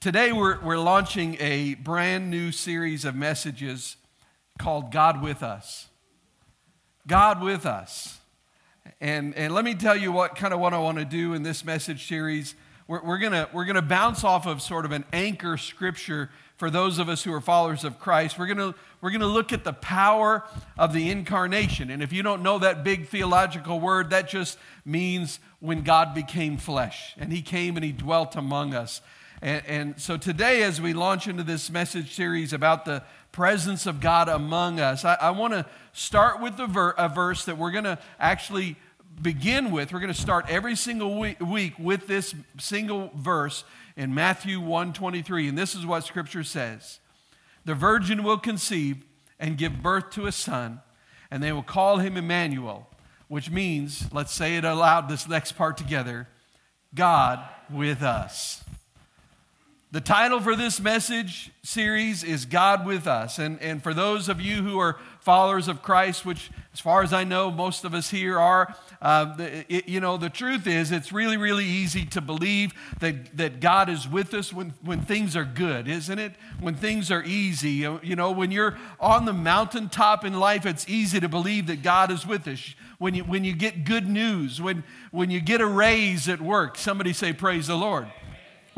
Today, we're, we're launching a brand new series of messages called God with Us. God with Us. And, and let me tell you what kind of what I want to do in this message series. We're, we're going we're gonna bounce off of sort of an anchor scripture for those of us who are followers of Christ. We're going to we're going to look at the power of the incarnation. And if you don't know that big theological word, that just means when God became flesh and he came and he dwelt among us. And, and, so today, as we launch into this message series about the presence of God among us, I, I want to start with ver- a verse that we're going to actually begin with. We're going to start every single week, week with this single verse in Matthew 1:23, and this is what Scripture says: "The virgin will conceive and give birth to a son, and they will call him Emmanuel." Which means, let's say it aloud. This next part together: God with us. The title for this message series is God with Us. And, and for those of you who are followers of Christ, which, as far as I know, most of us here are, uh, it, you know, the truth is it's really, really easy to believe that, that God is with us when, when things are good, isn't it? When things are easy. You know, when you're on the mountaintop in life, it's easy to believe that God is with us. When you, when you get good news, when, when you get a raise at work, somebody say, Praise the Lord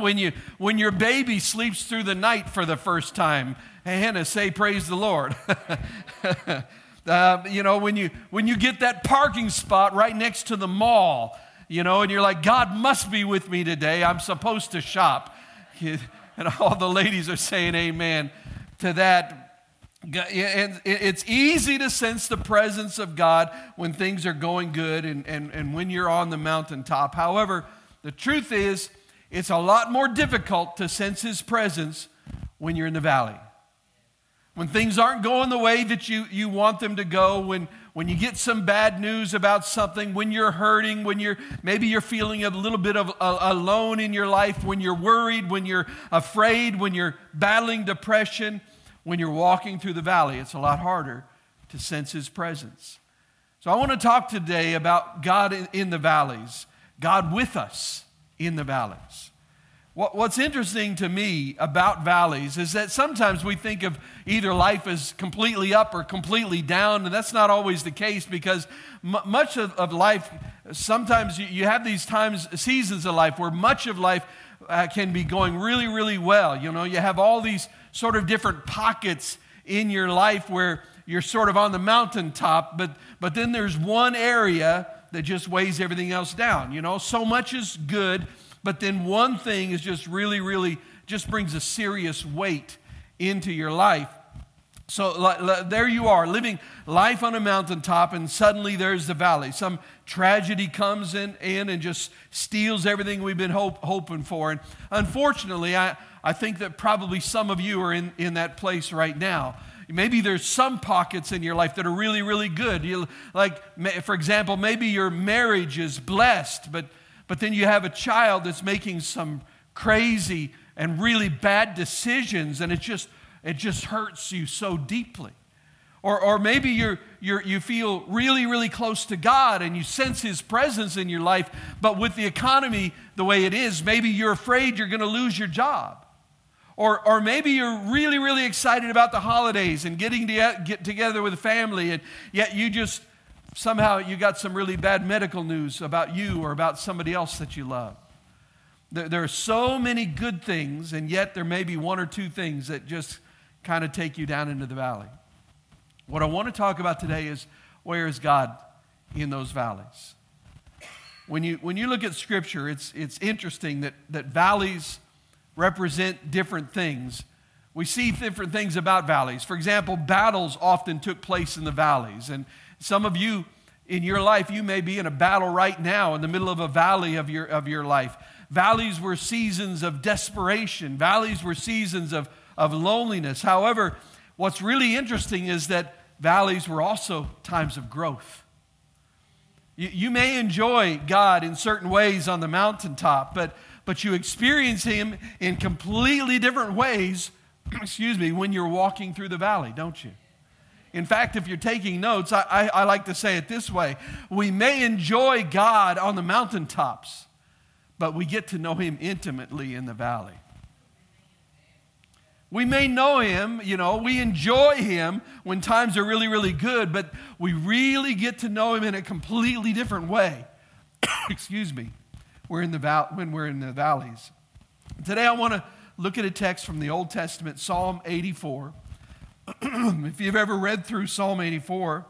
when, you, when your baby sleeps through the night for the first time. Hannah, say praise the Lord. uh, you know, when you, when you get that parking spot right next to the mall, you know, and you're like, God must be with me today. I'm supposed to shop. And all the ladies are saying amen to that. And it's easy to sense the presence of God when things are going good and, and, and when you're on the mountaintop. However, the truth is, it's a lot more difficult to sense His presence when you're in the valley. When things aren't going the way that you, you want them to go, when, when you get some bad news about something, when you're hurting, when you're maybe you're feeling a little bit of alone in your life, when you're worried, when you're afraid, when you're battling depression, when you're walking through the valley, it's a lot harder to sense His presence. So I want to talk today about God in, in the valleys, God with us in the valleys. What's interesting to me about valleys is that sometimes we think of either life as completely up or completely down, and that's not always the case because much of, of, life, sometimes you, you, have these times, seasons of life where much of life uh, can be going really, really well. You know, you have all these sort of different pockets in your life where you're sort of on the mountaintop, but, but then there's one area that just weighs everything else down. You know, so much is good, but then one thing is just really, really just brings a serious weight into your life. So there you are, living life on a mountaintop, and suddenly there's the valley. Some tragedy comes in, in and just steals everything we've been hope, hoping for. And unfortunately, I, I think that probably some of you are in, in that place right now. Maybe there's some pockets in your life that are really, really good. You, like, for example, maybe your marriage is blessed, but, but then you have a child that's making some crazy and really bad decisions, and it just, it just hurts you so deeply. Or, or maybe you're, you're, you feel really, really close to God and you sense His presence in your life, but with the economy the way it is, maybe you're afraid you're going to lose your job. Or, or maybe you're really, really excited about the holidays and getting to get together with family, and yet you just somehow you got some really bad medical news about you or about somebody else that you love. There, are so many good things, and yet there may be one or two things that just kind of take you down into the valley. What I want to talk about today is where is God in those valleys? When you, when you look at Scripture, it's, it's interesting that, that valleys represent different things. We see different things about valleys. For example, battles often took place in the valleys. And some of you in your life, you may be in a battle right now in the middle of a valley of your, of your life. Valleys were seasons of desperation, valleys were seasons of, of loneliness. However, what's really interesting is that valleys were also times of growth. You, you may enjoy God in certain ways on the mountaintop, but but you experience Him in completely different ways, excuse me, when you're walking through the valley, don't you? In fact, if you're taking notes, I, I, I, like to say it this way We may enjoy God on the mountaintops, but we get to know Him intimately in the valley. We may know him, you know, we enjoy him when times are really, really good, but we really get to know him in a completely different way. Excuse me. We're in the val- when we're in the valleys. Today I want to look at a text from the Old Testament, Psalm 84. if you've ever read through Psalm 84,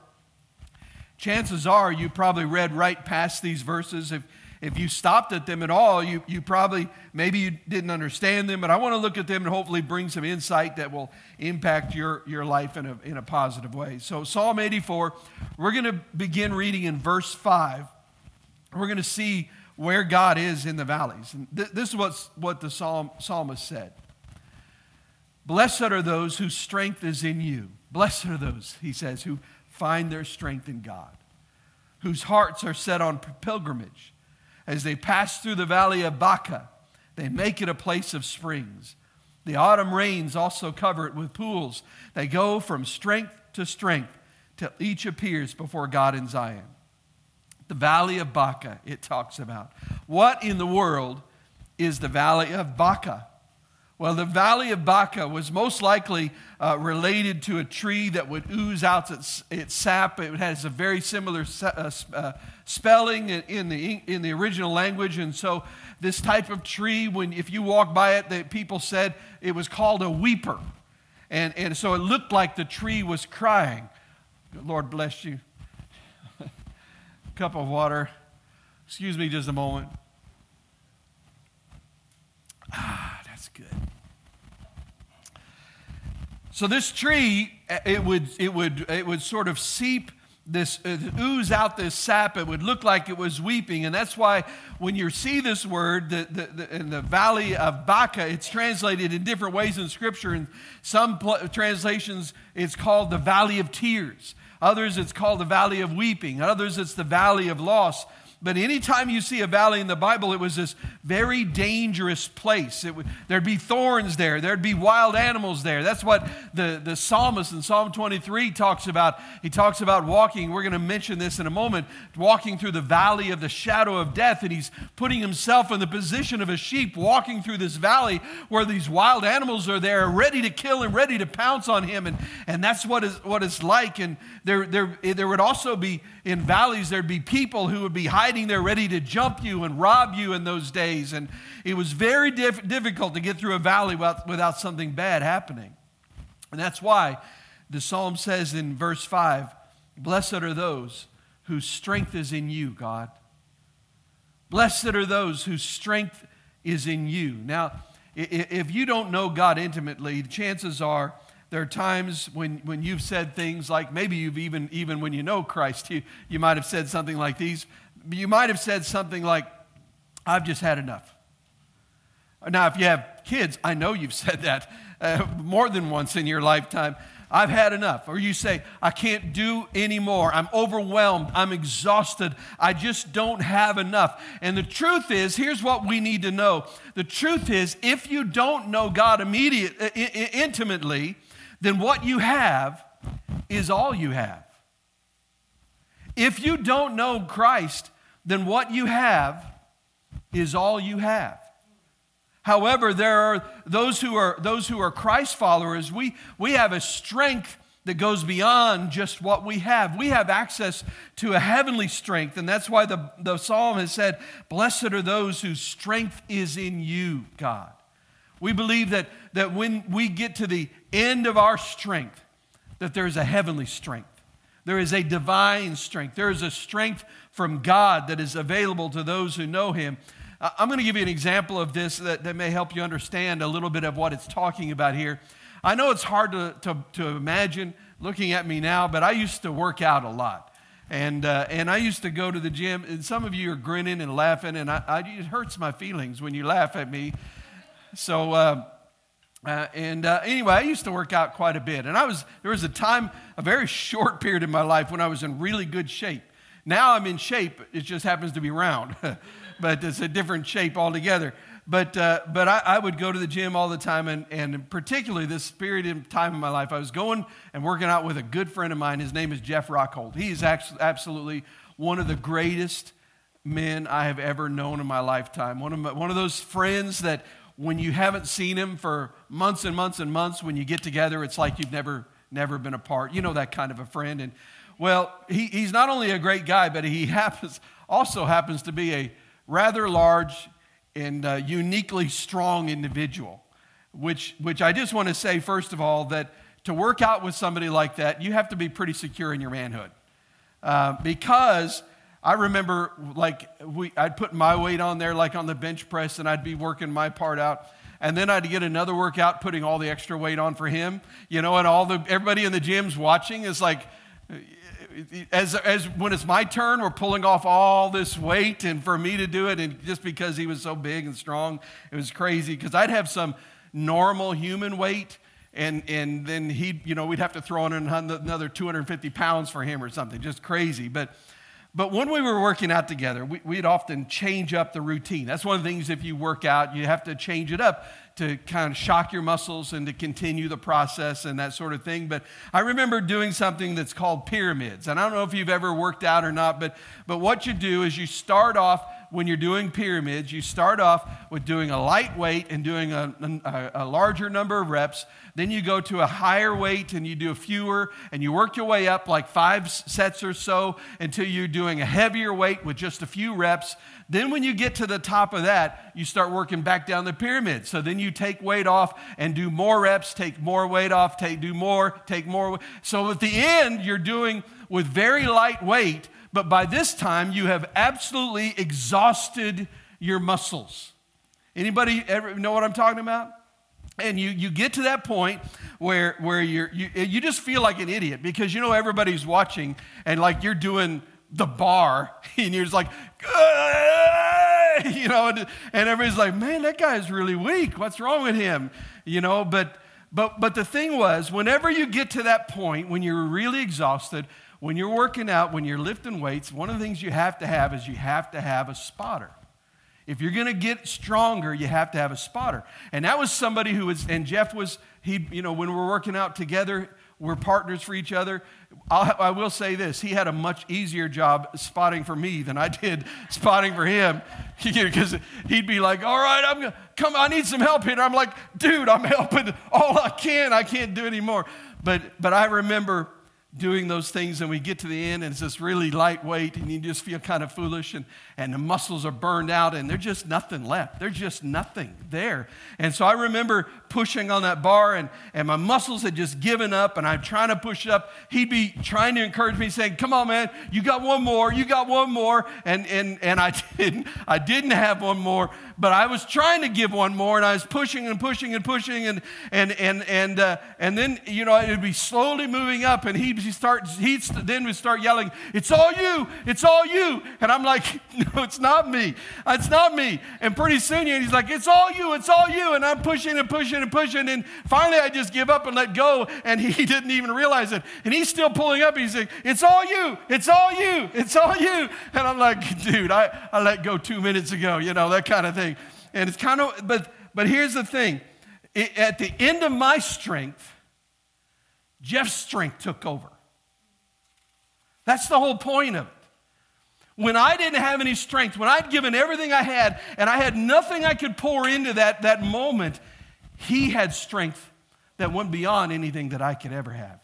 chances are you probably read right past these verses. If if you stopped at them at all, you, you probably, maybe you didn't understand them, but I want to look at them and hopefully bring some insight that will impact your, your life in a, in a positive way. So, Psalm 84, we're going to begin reading in verse 5. We're going to see where God is in the valleys. And th- this is what's, what the psalm, psalmist said Blessed are those whose strength is in you. Blessed are those, he says, who find their strength in God, whose hearts are set on pilgrimage. As they pass through the valley of Baca, they make it a place of springs. The autumn rains also cover it with pools. They go from strength to strength till each appears before God in Zion. The valley of Baca, it talks about. What in the world is the valley of Baca? Well, the valley of Baca was most likely uh, related to a tree that would ooze out its, its sap. It has a very similar uh, uh, spelling in the, in the original language. And so, this type of tree, when if you walk by it, the people said it was called a weeper. And, and so, it looked like the tree was crying. Lord bless you. Cup of water. Excuse me just a moment. Ah, that's good. So this tree, it would, it would, it would sort of seep this uh, ooze out this sap it would look like it was weeping and that's why when you see this word the, the, the, in the valley of baca it's translated in different ways in scripture in some pl- translations it's called the valley of tears others it's called the valley of weeping. Others it's the valley of loss but anytime you see a valley in the Bible, it was this very dangerous place. There'd be thorns there, there'd be wild animals there. That's what the, the psalmist in Psalm 23 talks about. He talks about walking, we're going to mention this in a moment, walking through the valley of the shadow of death. And he's putting himself in the position of a sheep walking through this valley where these wild animals are there, ready to kill and ready to pounce on him. And, and that's what, is, what it's like. And there, there, there would also be in valleys, there'd be people who would be hiding there ready to jump you and rob you in those days. And it was very diff- difficult to get through a valley without, without something bad happening. And that's why the psalm says in verse 5 Blessed are those whose strength is in you, God. Blessed are those whose strength is in you. Now, if you don't know God intimately, the chances are there are times when, when you've said things like, maybe you've even, even when you know Christ, you, you might have said something like these. You might have said something like, I've just had enough. Now, if you have kids, I know you've said that uh, more than once in your lifetime. I've had enough. Or you say, I can't do anymore. I'm overwhelmed. I'm exhausted. I just don't have enough. And the truth is, here's what we need to know. The truth is, if you don't know God immediate, uh, intimately, then what you have is all you have. If you don't know Christ, then what you have is all you have. However, there are those who are those who are Christ followers, we, we have a strength that goes beyond just what we have. We have access to a heavenly strength, and that's why the, the psalm has said, Blessed are those whose strength is in you, God. We believe that, that when we get to the end of our strength, that there is a heavenly strength. There is a divine strength. There is a strength from God that is available to those who know Him. I'm going to give you an example of this that, that may help you understand a little bit of what it's talking about here. I know it's hard to, to, to imagine looking at me now, but I used to work out a lot. And, uh, and I used to go to the gym, and some of you are grinning and laughing, and I, I, it hurts my feelings when you laugh at me so, uh, uh, and uh, anyway, I used to work out quite a bit. And I was, there was a time, a very short period in my life when I was in really good shape. Now I'm in shape, it just happens to be round, but it's a different shape altogether. But, uh, but I, I, would go to the gym all the time, and, and particularly this period of time in my life, I was going and working out with a good friend of mine. His name is Jeff Rockhold. He is absolutely one of the greatest men I have ever known in my lifetime. One of, my, one of those friends that when you haven't seen him for months and months and months, when you get together, it's like you've never, never been apart. You know that kind of a friend. And well, he, he's not only a great guy, but he happens, also happens to be a rather large and uh, uniquely strong individual, which, which I just want to say, first of all, that to work out with somebody like that, you have to be pretty secure in your manhood. Uh, because I remember, like, we, I'd put my weight on there, like on the bench press, and I'd be working my part out. And then I'd get another workout, putting all the extra weight on for him, you know, and all the everybody in the gym's watching is like, as, as when it's my turn, we're pulling off all this weight, and for me to do it, and just because he was so big and strong, it was crazy. Because I'd have some normal human weight, and and then he, you know, we'd have to throw in another 250 pounds for him or something, just crazy. But but when we were working out together, we, would often change up the routine. That's one of the things if you work out, you have to change it up to kind of shock your muscles and to continue the process and that sort of thing. But I remember doing something that's called pyramids. And I don't know if you've ever worked out or not, but, but what you do is you start off when you're doing pyramids, you start off with doing a light weight and doing a, a, a, larger number of reps. Then you go to a higher weight and you do a fewer, and you work your way up like five sets or so until you're doing a heavier weight with just a few reps. Then, when you get to the top of that, you start working back down the pyramid. So then you take weight off and do more reps, take more weight off, take, do more, take more. So at the end, you're doing with very light weight but by this time you have absolutely exhausted your muscles. Anybody ever know what I'm talking about? And you, you get to that point where, where you're, you, you just feel like an idiot because you know everybody's watching and like you're doing the bar and you're just like, you know, and, and everybody's like, man, that guy's really weak. What's wrong with him? You know, but, but, but the thing was, whenever you get to that point when you're really exhausted, when you're working out, when you're lifting weights, one of the things you have to have is you have to have a spotter. If you're going to get stronger, you have to have a spotter. And that was somebody who was, and Jeff was, he, you know, when we're working out together, we're partners for each other. I'll, I will say this he had a much easier job spotting for me than I did spotting for him. Because he'd be like, All right, I'm going to come, I need some help here. I'm like, Dude, I'm helping all I can. I can't do anymore. But, but I remember doing those things and we get to the end and it's just really lightweight and you just feel kind of foolish and, and the muscles are burned out and there's just nothing left. There's just nothing there. And so I remember pushing on that bar and, and my muscles had just given up and I'm trying to push up. He'd be trying to encourage me saying, come on, man, you got one more, you got one more. And, and, and I, didn't, I didn't have one more, but I was trying to give one more and I was pushing and pushing and pushing and, and, and, and, uh, and then, you know, it would be slowly moving up and he'd he start, he then would start yelling, It's all you, it's all you. And I'm like, No, it's not me. It's not me. And pretty soon he's like, It's all you, it's all you. And I'm pushing and pushing and pushing. And finally I just give up and let go. And he didn't even realize it. And he's still pulling up. He's like, It's all you, it's all you, it's all you. And I'm like, Dude, I, I let go two minutes ago, you know, that kind of thing. And it's kind of, but, but here's the thing. It, at the end of my strength, Jeff's strength took over. That's the whole point of it. When I didn't have any strength, when I'd given everything I had and I had nothing I could pour into that, that moment, he had strength that went beyond anything that I could ever have.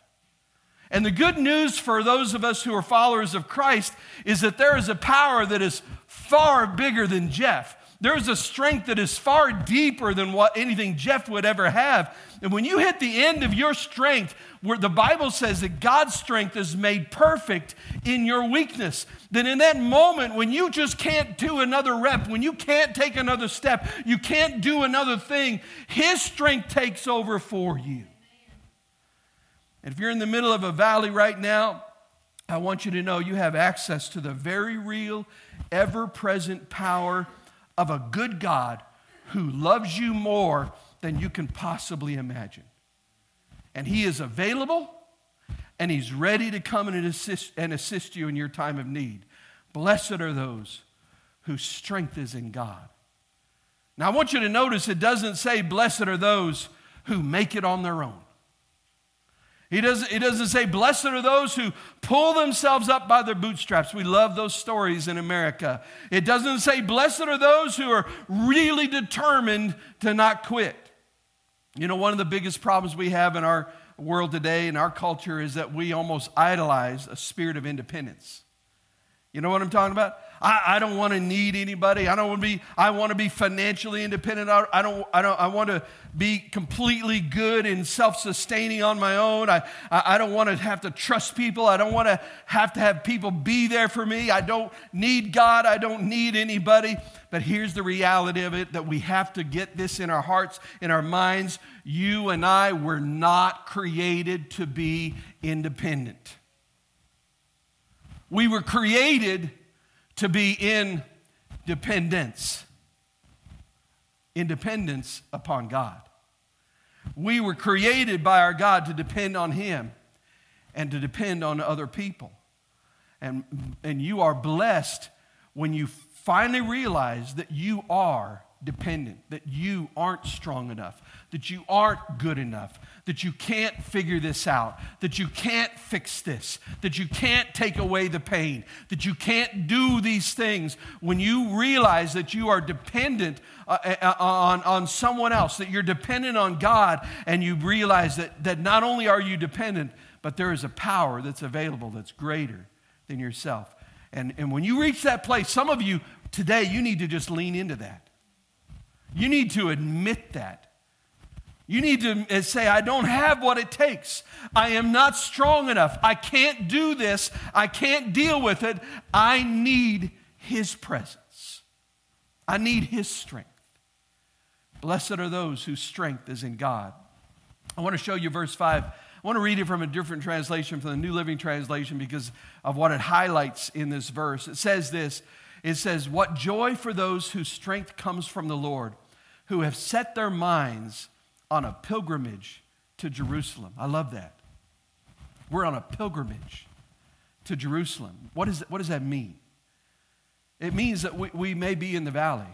And the good news for those of us who are followers of Christ is that there is a power that is far bigger than Jeff. There's a strength that is far deeper than what anything Jeff would ever have. And when you hit the end of your strength, where the Bible says that God's strength is made perfect in your weakness, then in that moment when you just can't do another rep, when you can't take another step, you can't do another thing, His strength takes over for you. And if you're in the middle of a valley right now, I want you to know you have access to the very real, ever present power of a good God who loves you more than you can possibly imagine. And He is available and He's ready to come and assist, and assist you in your time of need. Blessed are those whose strength is in God. Now, I want you to notice it doesn't say, Blessed are those who make it on their own. He doesn't, it doesn't say, Blessed are those who pull themselves up by their bootstraps. We love those stories in America. It doesn't say, Blessed are those who are really determined to not quit. You know, one of the biggest problems we have in our world today, in our culture, is that we almost idolize a spirit of independence. You know what I'm talking about? I, I don't want to need anybody. I don't want to be, I want to be financially independent. I, I don't, I don't, I want to be completely good and self-sustaining on my own. I, I don't want to have to trust people. I don't want to have to have people be there for me. I don't need God. I don't need anybody. But here's the reality of it that we have to get this in our hearts, in our minds. You and I were not created to be independent. We were created to be in dependence. Independence upon God. We were created by our God to depend on Him and to depend on other people. And, and you are blessed when you finally realize that you are dependent, that you aren't strong enough, that you aren't good enough, that you can't figure this out, that you can't fix this, that you can't take away the pain, that you can't do these things, when you realize that you are dependent uh, uh, uh, on, on someone else, that you're dependent on God, and you realize that, that not only are you dependent, but there is a power that's available that's greater than yourself. And, and when you reach that place, some of you today, you need to just lean into that. You need to admit that. You need to say, I don't have what it takes. I am not strong enough. I can't do this. I can't deal with it. I need His presence. I need His strength. Blessed are those whose strength is in God. I want to show you verse 5. I want to read it from a different translation, from the New Living Translation, because of what it highlights in this verse. It says this It says, What joy for those whose strength comes from the Lord, who have set their minds on a pilgrimage to Jerusalem. I love that. We're on a pilgrimage to Jerusalem. What, is, what does that mean? It means that we, we may be in the valley,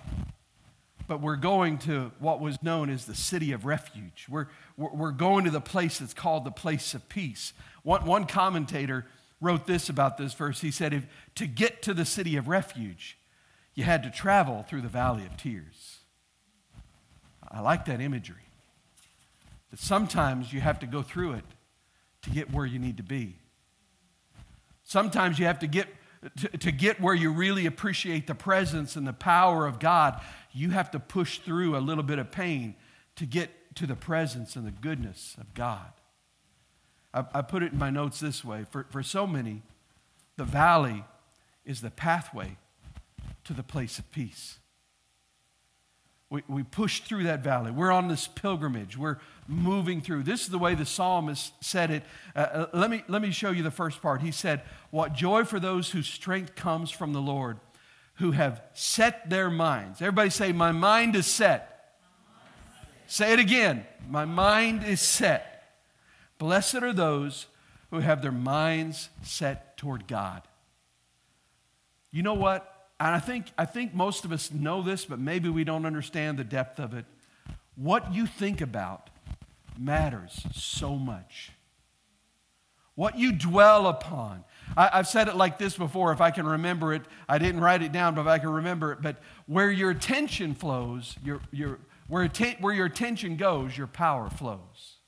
but we're going to what was known as the city of refuge. We're, we're going to the place that's called the place of peace. One, one commentator wrote this about this verse. He said, if, To get to the city of refuge, you had to travel through the valley of tears. I like that imagery that sometimes you have to go through it to get where you need to be. Sometimes you have to get to, to, get where you really appreciate the presence and the power of God, you have to push through a little bit of pain to get to the presence and the goodness of God. I, I put it in my notes this way for, for so many, the valley is the pathway to the place of peace. We, we push through that valley. We're on this pilgrimage. We're moving through. This is the way the psalmist said it. Uh, uh, let, me, let me show you the first part. He said, What joy for those whose strength comes from the Lord, who have set their minds. Everybody say, My mind is set. Say it again. My mind is set. Blessed are those who have their minds set toward God. You know what? And I think, I think most of us know this, but maybe we don't understand the depth of it. What you think about matters so much. What you dwell upon. I, have said it like this before, if I can remember it. I didn't write it down, but if I can remember it. But where your attention flows, your, your, where, atten- where your attention goes, your power flows.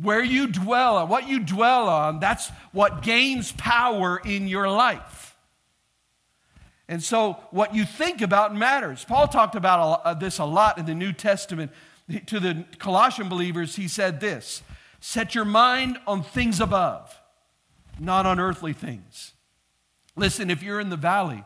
Where you dwell on, what you dwell on, that's what gains power in your life. And so, what you think about matters. Paul talked about uh, this a lot in the New Testament. To the Colossian believers, he said this Set your mind on things above, not on earthly things. Listen, if you're in the valley,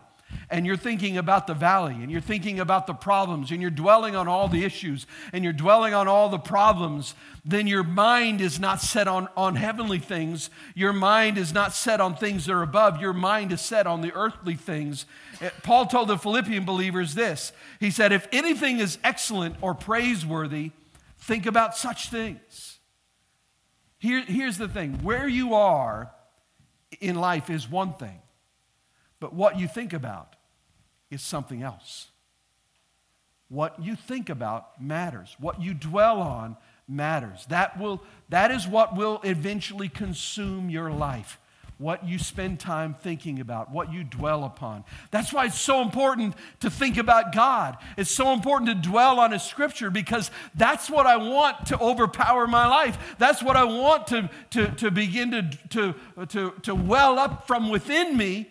and you're thinking about the valley and you're thinking about the problems and you're dwelling on all the issues and you're dwelling on all the problems, then your mind is not set on, on heavenly things. Your mind is not set on things that are above. Your mind is set on the earthly things. Eh, Paul told the Philippian believers this He said, If anything is excellent or praiseworthy, think about such things. Here, here's the thing where you are in life is one thing but what you think about is something else. What you think about matters. What you dwell on matters. That, will, that is what will eventually consume your life what you spend time thinking about, what you dwell upon. That's why it's so important to think about God. It's so important to dwell on His Scripture because that's what I want to overpower my life. That's what I want to, to, to begin to, to, to, to well up from within me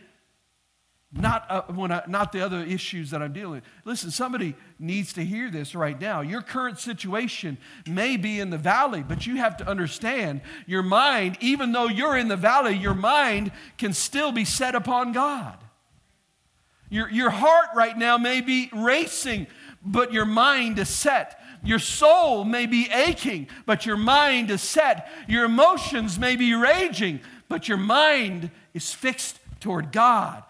not, uh, when I, not the other issues that I'm dealing with. Listen, somebody needs to hear this right now. Your current situation may be in the valley, but you have to understand your mind, even though you're in the valley, your mind can still be set upon God. Your, your heart right now may be racing, but your mind is set. Your soul may be aching, but your mind is set. Your emotions may be raging, but your mind is fixed toward God.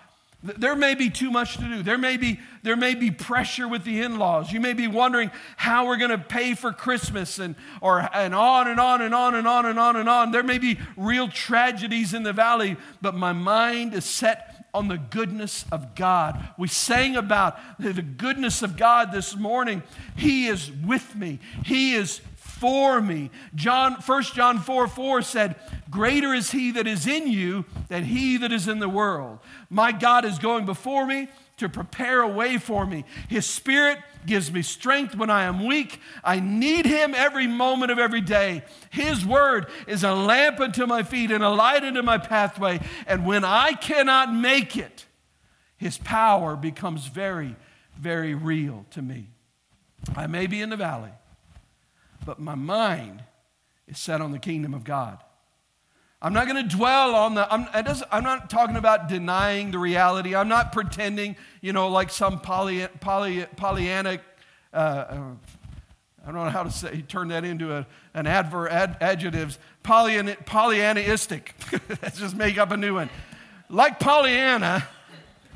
There may be too much to do. There may be, there may be pressure with the in laws. You may be wondering how we're going to pay for Christmas and, or, and on and on and on and on and on and on. There may be real tragedies in the valley, but my mind is set on the goodness of God. We sang about the goodness of God this morning. He is with me, He is for me. John, 1 John 4 4 said, Greater is he that is in you than he that is in the world. My God is going before me to prepare a way for me. His spirit gives me strength when I am weak. I need him every moment of every day. His word is a lamp unto my feet and a light unto my pathway. And when I cannot make it, his power becomes very, very real to me. I may be in the valley but my mind is set on the kingdom of God. I'm not going to dwell on the, I'm, I'm, not talking about denying the reality. I'm not pretending, you know, like some poly, poly, Pollyanna, uh, uh, I don't know how to say, turn that into a, an adverb, ad, adjectives, Pollyanna, Pollyannaistic. Let's just make up a new one. Like Pollyanna,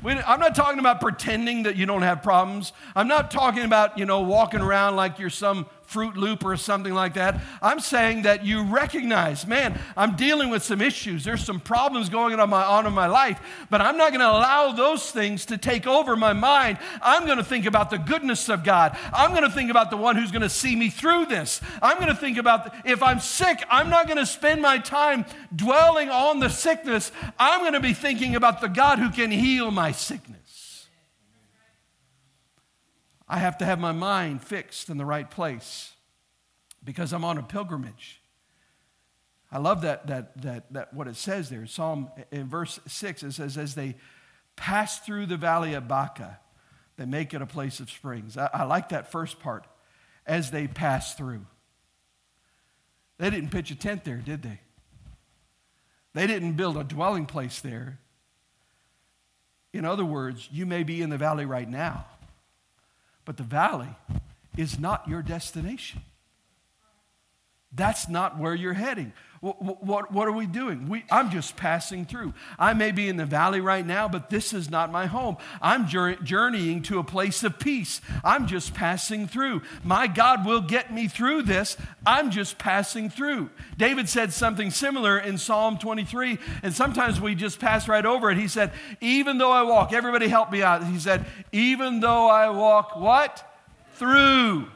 I'm not talking about pretending that you don't have problems. I'm not talking about, you know, walking around like you're some Fruit Loop or something like that. I'm saying that you recognize, man, I'm dealing with some issues. There's some problems going on, my, on in my life, but I'm not going to allow those things to take over my mind. I'm going to think about the goodness of God. I'm going to think about the one who's going to see me through this. I'm going to think about the, if I'm sick, I'm not going to spend my time dwelling on the sickness. I'm going to be thinking about the God who can heal my sickness. I have to have my mind fixed in the right place because I'm on a pilgrimage. I love that, that, that, that what it says there. Psalm in verse 6, it says, As they pass through the valley of Baca, they make it a place of springs. I, I like that first part. As they pass through. They didn't pitch a tent there, did they? They didn't build a dwelling place there. In other words, you may be in the valley right now. But the valley is not your destination. That's not where you're heading. What, what, are we doing? We, I'm just passing through. I may be in the valley right now, but this is not my home. I'm journeying to a place of peace. I'm just passing through. My God will get me through this. I'm just passing through. David said something similar in Psalm 23, and sometimes we just pass right over it. He said, Even though I walk, everybody help me out. He said, Even though I walk, what? Through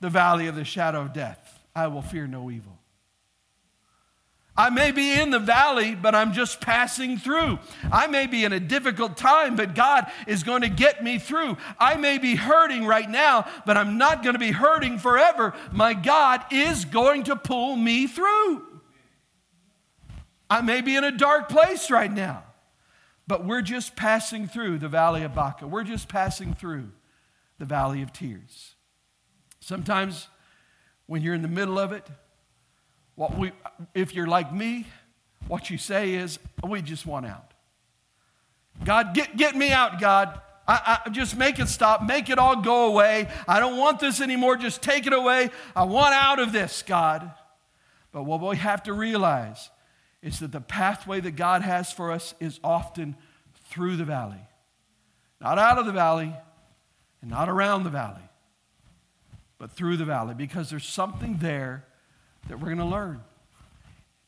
the valley of the shadow of death, I will fear no evil. I may be in the valley, but I'm just passing through. I may be in a difficult time, but God is going to get me through. I may be hurting right now, but I'm not going to be hurting forever. My God is going to pull me through. I may be in a dark place right now, but we're just passing through the valley of Baca. We're just passing through the valley of tears. Sometimes when you're in the middle of it, what we, if you're like me, what you say is, we just want out. God, get, get me out, God. I, I, just make it stop, make it all go away. I don't want this anymore. Just take it away. I want out of this, God. But what we have to realize is that the pathway that God has for us is often through the valley, not out of the valley and not around the valley, but through the valley because there's something there that we're going to learn.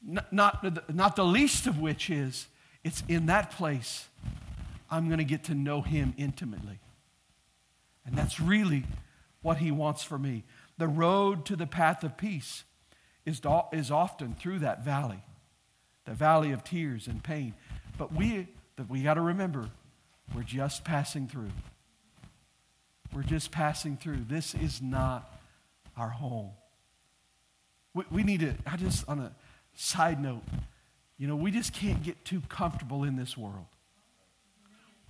Not, not, not the least of which is it's in that place I'm going to get to know Him intimately. And that's really what He wants for me. The road to the path of peace is, is often through that valley, the valley of tears and pain. But we, we got to remember, we're just passing through. We're just passing through. This is not our home. We, we need to, I just, on a side note, you know, we just can't get too comfortable in this world.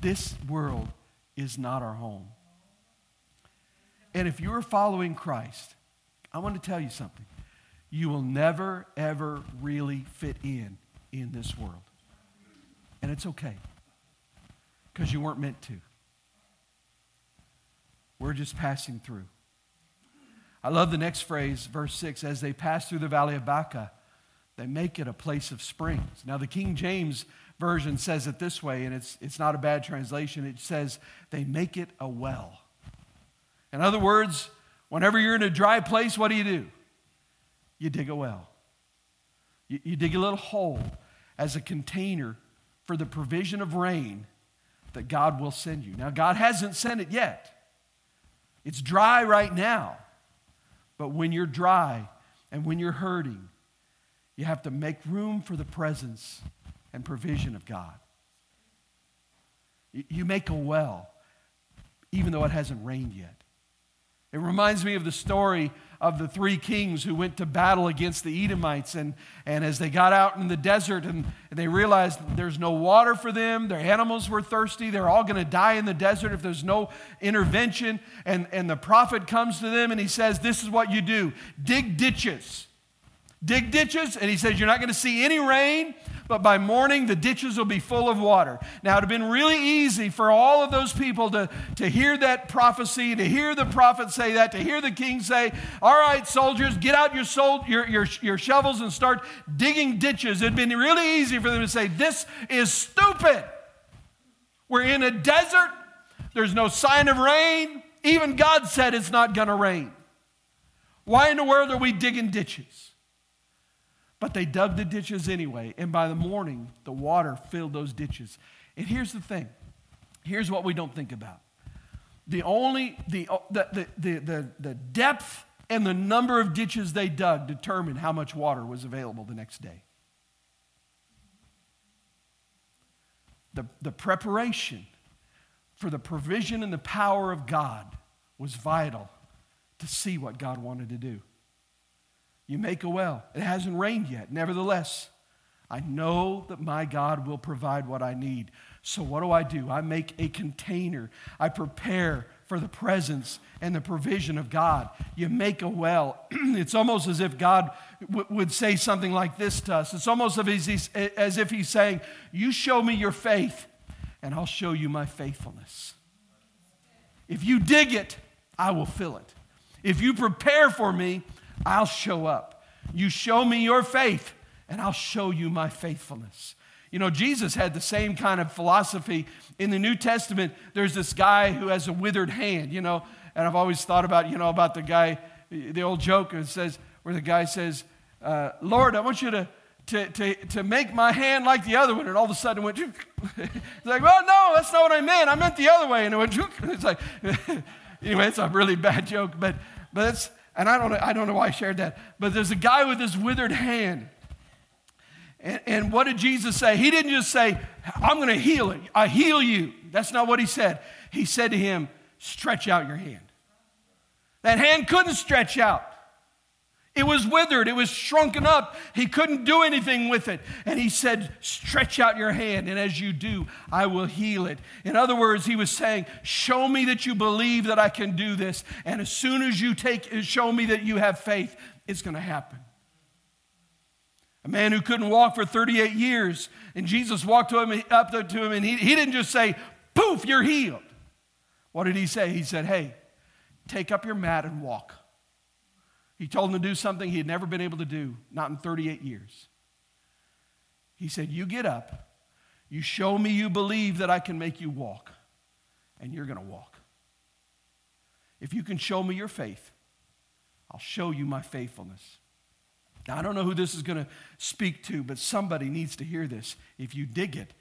This world is not our home. And if you're following Christ, I want to tell you something. You will never, ever really fit in in this world. And it's okay because you weren't meant to. We're just passing through. I love the next phrase, verse 6 as they pass through the valley of Baca, they make it a place of springs. Now, the King James Version says it this way, and it's, it's not a bad translation. It says, they make it a well. In other words, whenever you're in a dry place, what do you do? You dig a well. You, you dig a little hole as a container for the provision of rain that God will send you. Now, God hasn't sent it yet. It's dry right now. But when you're dry and when you're hurting, you have to make room for the presence and provision of God. You make a well, even though it hasn't rained yet. It reminds me of the story of the three kings who went to battle against the Edomites. And, and as they got out in the desert and, and they realized there's no water for them, their animals were thirsty, they're all going to die in the desert if there's no intervention. And, and the prophet comes to them and he says, This is what you do dig ditches dig ditches, and he says, You're not going to see any rain, but by morning the ditches will be full of water. Now, it would have been really easy for all of those people to, to hear that prophecy, to hear the prophet say that, to hear the king say, All right, soldiers, get out your, your, your, your shovels and start digging ditches. It would have been really easy for them to say, This is stupid. We're in a desert, there's no sign of rain. Even God said it's not going to rain. Why in the world are we digging ditches? But they dug the ditches anyway, and by the morning, the water filled those ditches. And here's the thing here's what we don't think about the only, uh, the, the, the, the, the depth and the number of ditches they dug determined how much water was available the next day. The, the preparation for the provision and the power of God was vital to see what God wanted to do. You make a well. It hasn't rained yet. Nevertheless, I know that my God will provide what I need. So, what do I do? I make a container. I prepare for the presence and the provision of God. You make a well. it's almost as if God w- would say something like this to us. It's almost as if He's saying, You show me your faith, and I'll show you my faithfulness. If you dig it, I will fill it. If you prepare for me, I'll show up. You show me your faith, and I'll show you my faithfulness. You know, Jesus had the same kind of philosophy. In the New Testament, there's this guy who has a withered hand, you know, and I've always thought about, you know, about the guy, the old joke says, where the guy says, uh, Lord, I want you to, to, to, to make my hand like the other one. And all of a sudden it went, it's like, well, no, that's not what I meant. I meant the other way. And it went, it's like, anyway, it's a really bad joke, but, but it's, and I don't, know, I don't know why I shared that, but there's a guy with this withered hand. And, and what did Jesus say? He didn't just say, I'm going to heal it. I heal you. That's not what he said. He said to him, Stretch out your hand. That hand couldn't stretch out. It was withered, it was shrunken up. He couldn't do anything with it. And he said, Stretch out your hand, and as you do, I will heal it. In other words, he was saying, Show me that you believe that I can do this. And as soon as you take, show me that you have faith, it's going to happen. A man who couldn't walk for 38 years, and Jesus walked to him, up to him, and he, he didn't just say, Poof, you're healed. What did he say? He said, Hey, take up your mat and walk. He told him to do something he had never been able to do, not in 38 years. He said, You get up, you show me you believe that I can make you walk, and you're going to walk. If you can show me your faith, I'll show you my faithfulness. Now, I don't know who this is going to speak to, but somebody needs to hear this. If you dig it,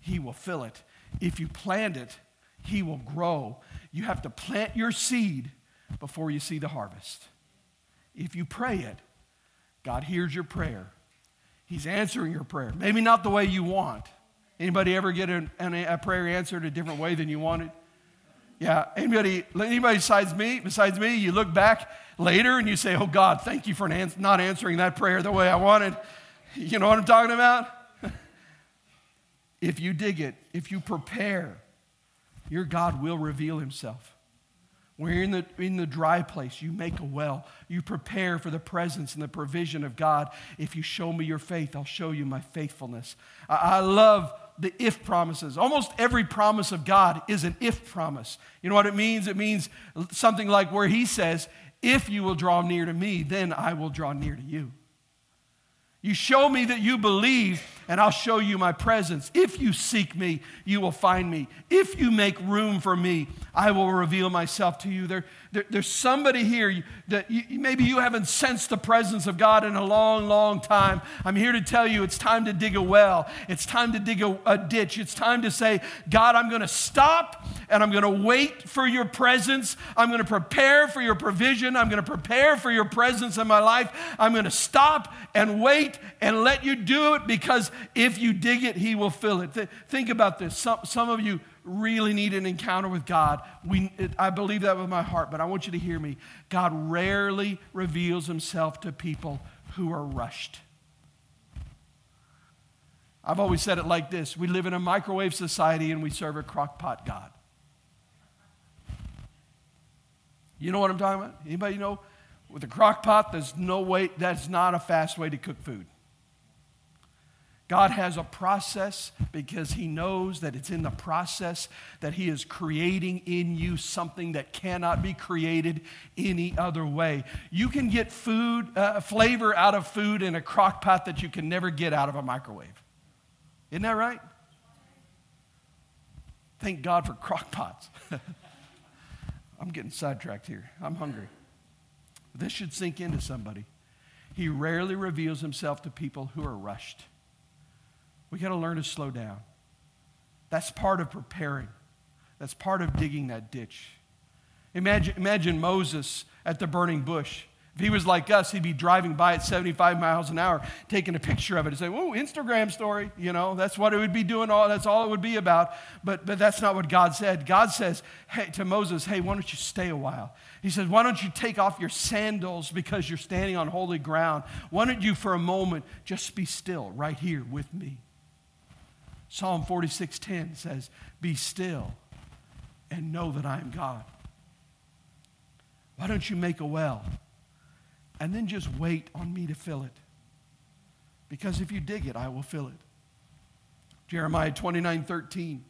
he will fill it. If you plant it, he will grow. You have to plant your seed before you see the harvest. If you pray it, God hears your prayer. He's answering your prayer. Maybe not the way you want. Anybody ever get an, a prayer answered a different way than you wanted? Yeah. Anybody, anybody besides me, besides me, you look back later and you say, Oh God, thank you for an, not answering that prayer the way I wanted. You know what I'm talking about? if you dig it, if you prepare, your God will reveal himself. You're in the, in the dry place, you make a well. You prepare for the presence and the provision of God. If you show me your faith, I'll show you my faithfulness. I, I love the if promises. Almost every promise of God is an if promise. You know what it means? It means something like where He says, If you will draw near to me, then I will draw near to you. You show me that you believe, and I'll show you my presence. If you seek me, you will find me. If you make room for me, I will reveal myself to you. There, there there's somebody here that you, maybe you haven't sensed the presence of God in a long, long time. I'm here to tell you it's time to dig a well. It's time to dig a, a ditch. It's time to say, God, I'm going to stop and I'm going to wait for your presence. I'm going to prepare for your provision. I'm going to prepare for your presence in my life. I'm going to stop and wait and let you do it because if you dig it, He will fill it. Th- think about this. Some, some of you really need an encounter with God. We, it, I believe that with my heart, but I want you to hear me. God rarely reveals Himself to people who are rushed. I've always said it like this we live in a microwave society and we serve a crockpot God. You know what I'm talking about? Anybody know? With a crock pot, there's no way, that's not a fast way to cook food. God has a process because He knows that it's in the process that He is creating in you something that cannot be created any other way. You can get food, uh, flavor out of food in a crock pot that you can never get out of a microwave. Isn't that right? Thank God for crock pots. I'm getting sidetracked here. I'm hungry. This should sink into somebody. He rarely reveals himself to people who are rushed. We got to learn to slow down. That's part of preparing, that's part of digging that ditch. Imagine, imagine Moses at the burning bush. If he was like us, he'd be driving by at 75 miles an hour, taking a picture of it and saying, "Oh, Instagram story." You know, that's what it would be doing. All that's all it would be about. But but that's not what God said. God says hey, to Moses, "Hey, why don't you stay a while?" He says, "Why don't you take off your sandals because you're standing on holy ground? Why don't you, for a moment, just be still right here with me?" Psalm 46:10 says, "Be still and know that I am God." Why don't you make a well? and then just wait on me to fill it. Because if you dig it, I will fill it. Jeremiah 29:13.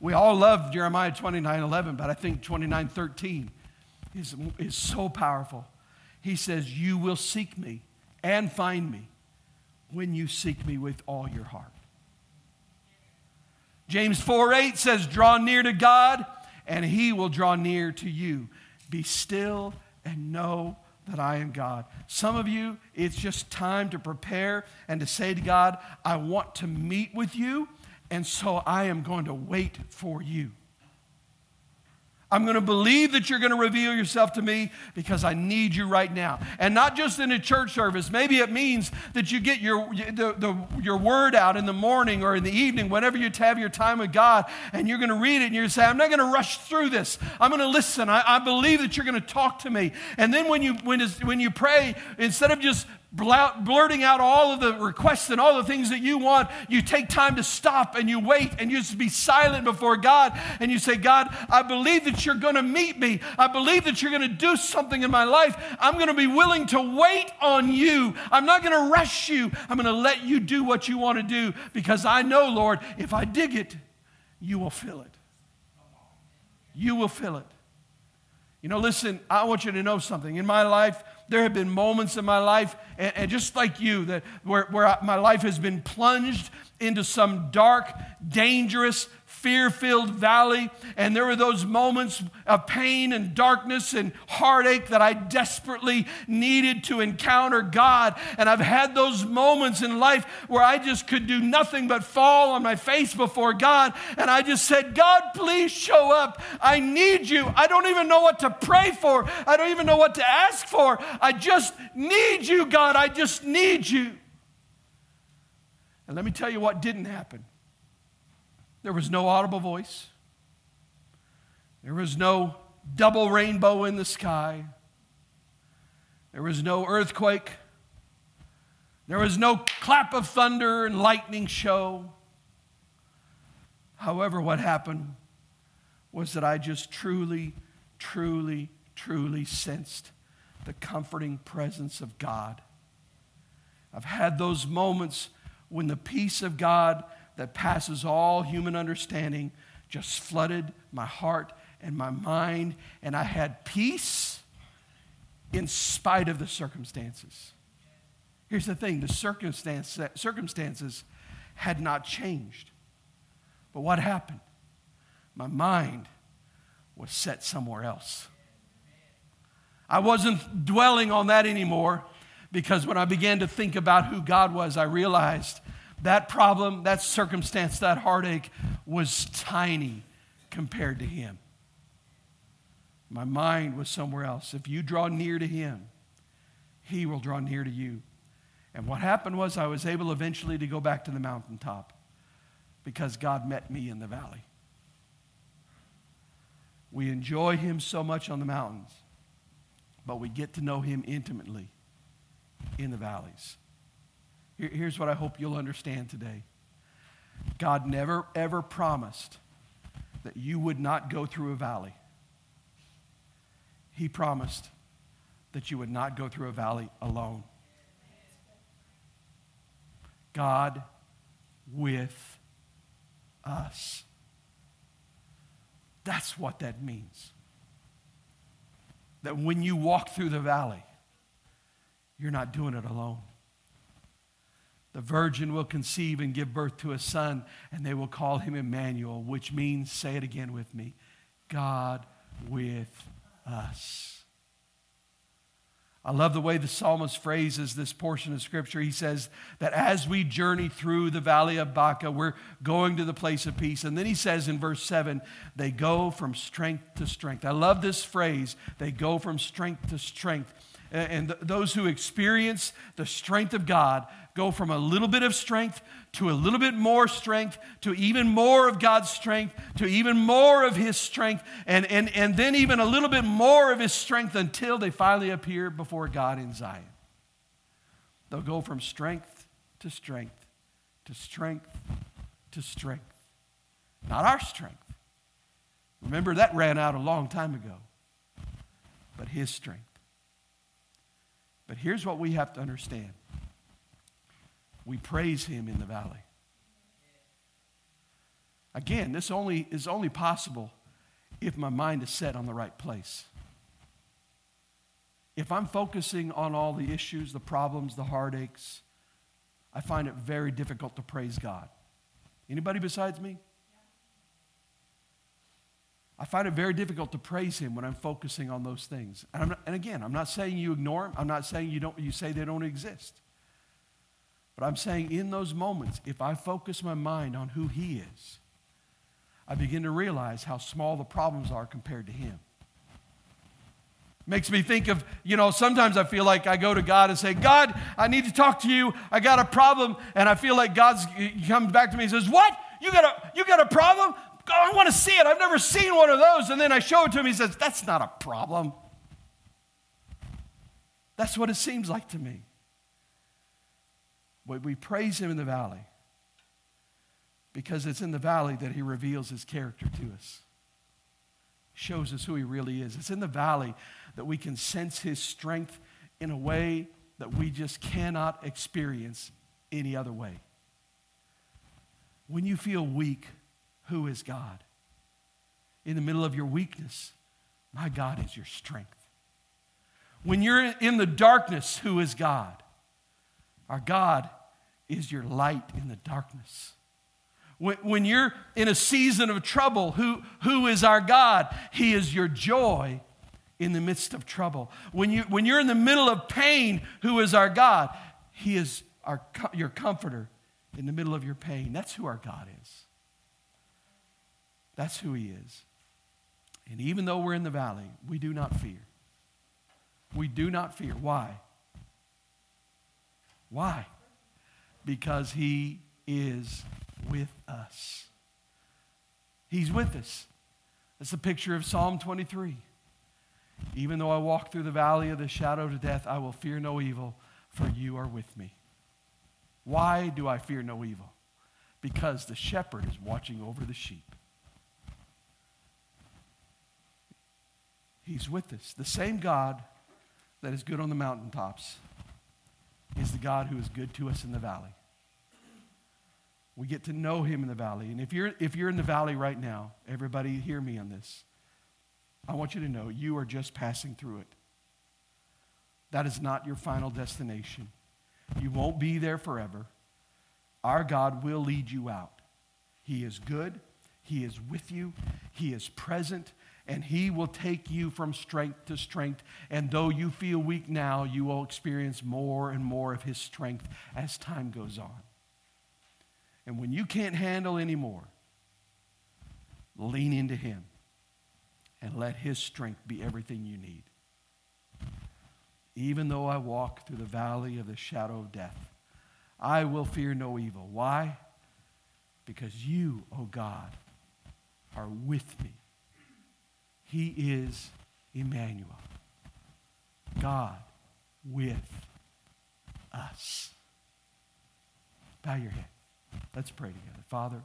We all love Jeremiah 29:11, but I think 29:13 is, is so powerful. He says, You will seek me and find me when you seek me with all your heart. James 4 8 says, Draw near to God, and he will draw near to you. Be still and know that I am God. Some of you, it's just time to prepare and to say to God, I want to meet with you, and so I am going to wait for you. I'm going to believe that you're going to reveal yourself to me because I need you right now. And not just in a church service. Maybe it means that you get your, the, the, your word out in the morning or in the evening, whenever you have your time with God, and you're going to read it and to say, I'm not going to rush through this. I'm going to listen. I, I believe that you're going to talk to me. And then when you, when, when you pray, instead of just blurting out all of the requests and all the things that you want, you take time to stop and you wait and you just be silent before God and you say, God, I believe that you're going to meet me. I believe that you're going to do something in my life. I'm going to be willing to wait on you. I'm not going to rush you. I'm going to let you do what you want to do because I know, Lord, if I dig it, you will fill it. You will fill it. You know, listen, I want you to know something. In my life, there have been moments in my life, and, and just like you, that where, where I, my life has been plunged into some dark, dangerous, fear filled valley. And there were those moments of pain and darkness and heartache that I desperately needed to encounter God. And I've had those moments in life where I just could do nothing but fall on my face before God. And I just said, God, please show up. I need you. I don't even know what to pray for, I don't even know what to ask for. I just need you, God. I just need you. And let me tell you what didn't happen. There was no audible voice. There was no double rainbow in the sky. There was no earthquake. There was no clap of thunder and lightning show. However, what happened was that I just truly, truly, truly sensed the comforting presence of God. I've had those moments when the peace of God that passes all human understanding just flooded my heart and my mind, and I had peace in spite of the circumstances. Here's the thing the circumstance, circumstances had not changed. But what happened? My mind was set somewhere else. I wasn't dwelling on that anymore because when I began to think about who God was, I realized that problem, that circumstance, that heartache was tiny compared to Him. My mind was somewhere else. If you draw near to Him, He will draw near to you. And what happened was I was able eventually to go back to the mountaintop because God met me in the valley. We enjoy Him so much on the mountains, but we get to know Him intimately in the valleys. Here's what I hope you'll understand today God never, ever promised that you would not go through a valley. He promised that you would not go through a valley alone. God with us. That's what that means. That when you walk through the valley, you're not doing it alone. The virgin will conceive and give birth to a son, and they will call him Emmanuel, which means, say it again with me, God with us. I love the way the psalmist phrases this portion of scripture. He says that as we journey through the valley of Baca, we're going to the place of peace. And then he says in verse 7, they go from strength to strength. I love this phrase, they go from strength to strength. And those who experience the strength of God go from a little bit of strength to a little bit more strength to even more of God's strength to even more of His strength and, and, and then even a little bit more of His strength until they finally appear before God in Zion. They'll go from strength to strength to strength to strength. Not our strength. Remember, that ran out a long time ago, but His strength. But here's what we have to understand we praise Him in the valley. Again, this only is only possible if my mind is set on the right place. If I'm focusing on all the issues, the problems, the heartaches, I find it very difficult to praise God. Anybody besides me? I find it very difficult to praise him when I'm focusing on those things. And, not, and, again, I'm not saying you ignore them. I'm not saying you, don't, you say they don't exist. But I'm saying in those moments, if I focus my mind on who he is, I begin to realize how small the problems are compared to him. Makes me think of, you know, sometimes I feel like I go to God and say, God, I need to talk to you. I got a problem. And I feel like God's comes back to me and says, What? You got a you got a problem? I want to see it. I've never seen one of those. And then I show it to him. He says, That's not a problem. That's what it seems like to me. We praise him in the valley because it's in the valley that he reveals his character to us, shows us who he really is. It's in the valley that we can sense his strength in a way that we just cannot experience any other way. When you feel weak, who is God? In the middle of your weakness, my God is your strength. When you're in the darkness, who is God? Our God is your light in the darkness. When, when you're in a season of trouble, who, who is our God? He is your joy in the midst of trouble. When, you, when you're in the middle of pain, who is our God? He is our, your comforter in the middle of your pain. That's who our God is. That's who He is. And even though we're in the valley, we do not fear. We do not fear. Why? Why? Because He is with us. He's with us. That's the picture of Psalm 23. Even though I walk through the valley of the shadow of death, I will fear no evil, for you are with me. Why do I fear no evil? Because the shepherd is watching over the sheep. He's with us. The same God that is good on the mountaintops is the God who is good to us in the valley. We get to know him in the valley. And if you're, if you're in the valley right now, everybody hear me on this. I want you to know you are just passing through it. That is not your final destination. You won't be there forever. Our God will lead you out. He is good, He is with you, He is present, and He will take you from strength to strength. And though you feel weak now, you will experience more and more of His strength as time goes on. And when you can't handle anymore, lean into Him and let His strength be everything you need. Even though I walk through the valley of the shadow of death, I will fear no evil. Why? Because you, O oh God, are with me. He is Emmanuel, God with us. Bow your head. Let's pray together. Father,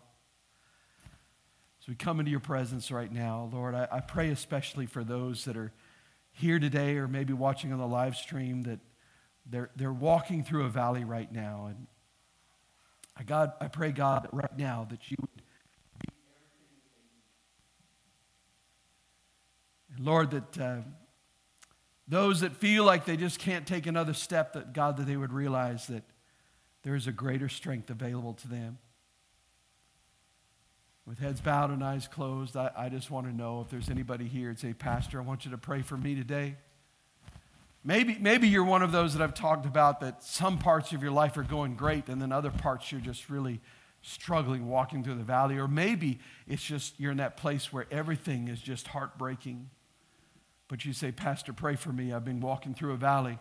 as we come into your presence right now, Lord, I, I pray especially for those that are here today or maybe watching on the live stream that they're, they're walking through a valley right now. And I, God, I pray, God, that right now that you would be Lord, that uh, those that feel like they just can't take another step, that God, that they would realize that there is a greater strength available to them. With heads bowed and eyes closed, I, I just want to know if there's anybody here and say, Pastor, I want you to pray for me today. Maybe, maybe you're one of those that I've talked about that some parts of your life are going great and then other parts you're just really struggling walking through the valley. Or maybe it's just you're in that place where everything is just heartbreaking. But you say, Pastor, pray for me. I've been walking through a valley.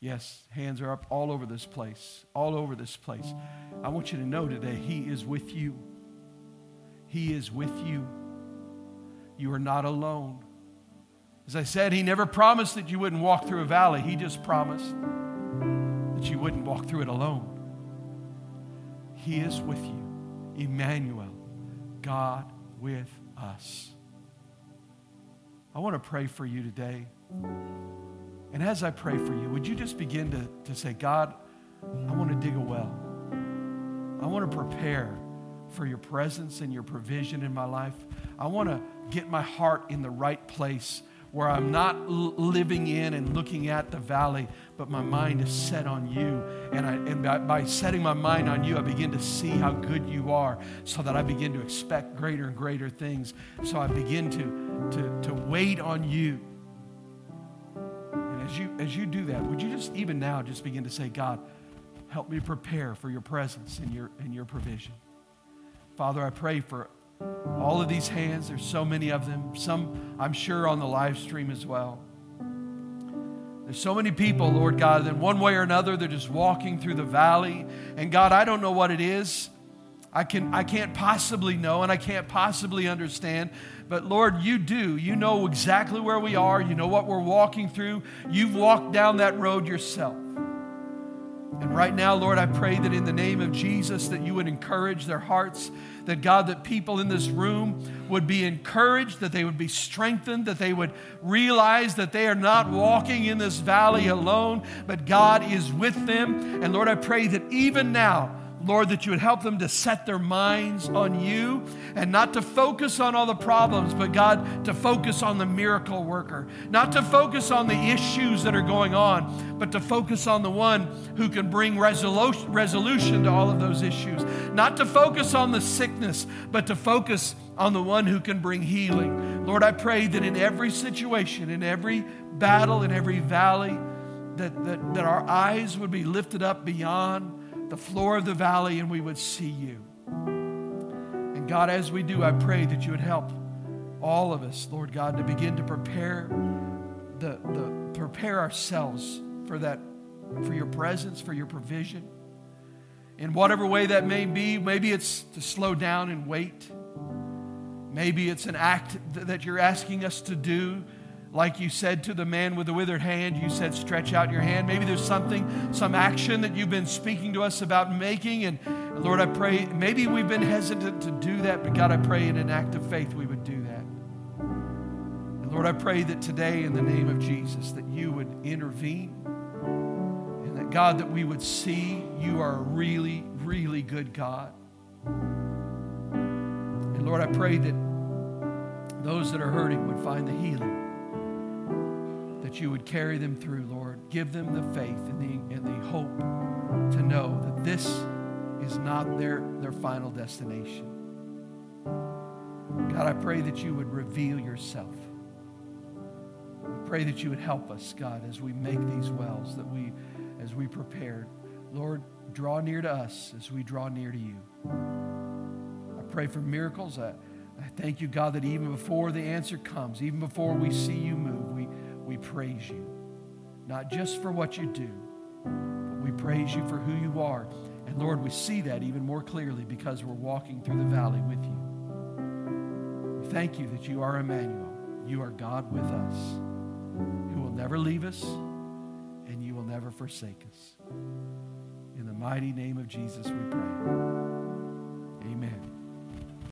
Yes, hands are up all over this place, all over this place. I want you to know today, He is with you. He is with you. You are not alone. As I said, He never promised that you wouldn't walk through a valley, He just promised that you wouldn't walk through it alone. He is with you. Emmanuel, God with us. I want to pray for you today. And as I pray for you, would you just begin to, to say, God, I want to dig a well. I want to prepare for your presence and your provision in my life. I want to get my heart in the right place where I'm not l- living in and looking at the valley, but my mind is set on you. And, I, and by, by setting my mind on you, I begin to see how good you are so that I begin to expect greater and greater things. So I begin to, to, to wait on you. As you, as you do that, would you just even now just begin to say, God, help me prepare for your presence and your, and your provision. Father, I pray for all of these hands. There's so many of them. Some, I'm sure, on the live stream as well. There's so many people, Lord God, that one way or another, they're just walking through the valley. And God, I don't know what it is. I, can, I can't possibly know and I can't possibly understand. But Lord, you do. You know exactly where we are. You know what we're walking through. You've walked down that road yourself. And right now, Lord, I pray that in the name of Jesus that you would encourage their hearts, that God, that people in this room would be encouraged, that they would be strengthened, that they would realize that they are not walking in this valley alone, but God is with them. And Lord, I pray that even now, Lord, that you would help them to set their minds on you and not to focus on all the problems, but God, to focus on the miracle worker. Not to focus on the issues that are going on, but to focus on the one who can bring resolution, resolution to all of those issues. Not to focus on the sickness, but to focus on the one who can bring healing. Lord, I pray that in every situation, in every battle, in every valley, that, that, that our eyes would be lifted up beyond the floor of the valley and we would see you. And God, as we do, I pray that you would help all of us, Lord God, to begin to prepare the, the prepare ourselves for that, for your presence, for your provision. In whatever way that may be, maybe it's to slow down and wait. Maybe it's an act that you're asking us to do like you said to the man with the withered hand, you said, stretch out your hand. Maybe there's something, some action that you've been speaking to us about making. And Lord, I pray, maybe we've been hesitant to do that, but God, I pray in an act of faith we would do that. And Lord, I pray that today, in the name of Jesus, that you would intervene. And that, God, that we would see you are a really, really good God. And Lord, I pray that those that are hurting would find the healing that you would carry them through, Lord. Give them the faith and the, and the hope to know that this is not their, their final destination. God, I pray that you would reveal yourself. I pray that you would help us, God, as we make these wells, that we, as we prepare. Lord, draw near to us as we draw near to you. I pray for miracles. I, I thank you, God, that even before the answer comes, even before we see you move, we, we praise you. Not just for what you do, but we praise you for who you are. And Lord, we see that even more clearly because we're walking through the valley with you. We thank you that you are Emmanuel. You are God with us, who will never leave us and you will never forsake us. In the mighty name of Jesus, we pray.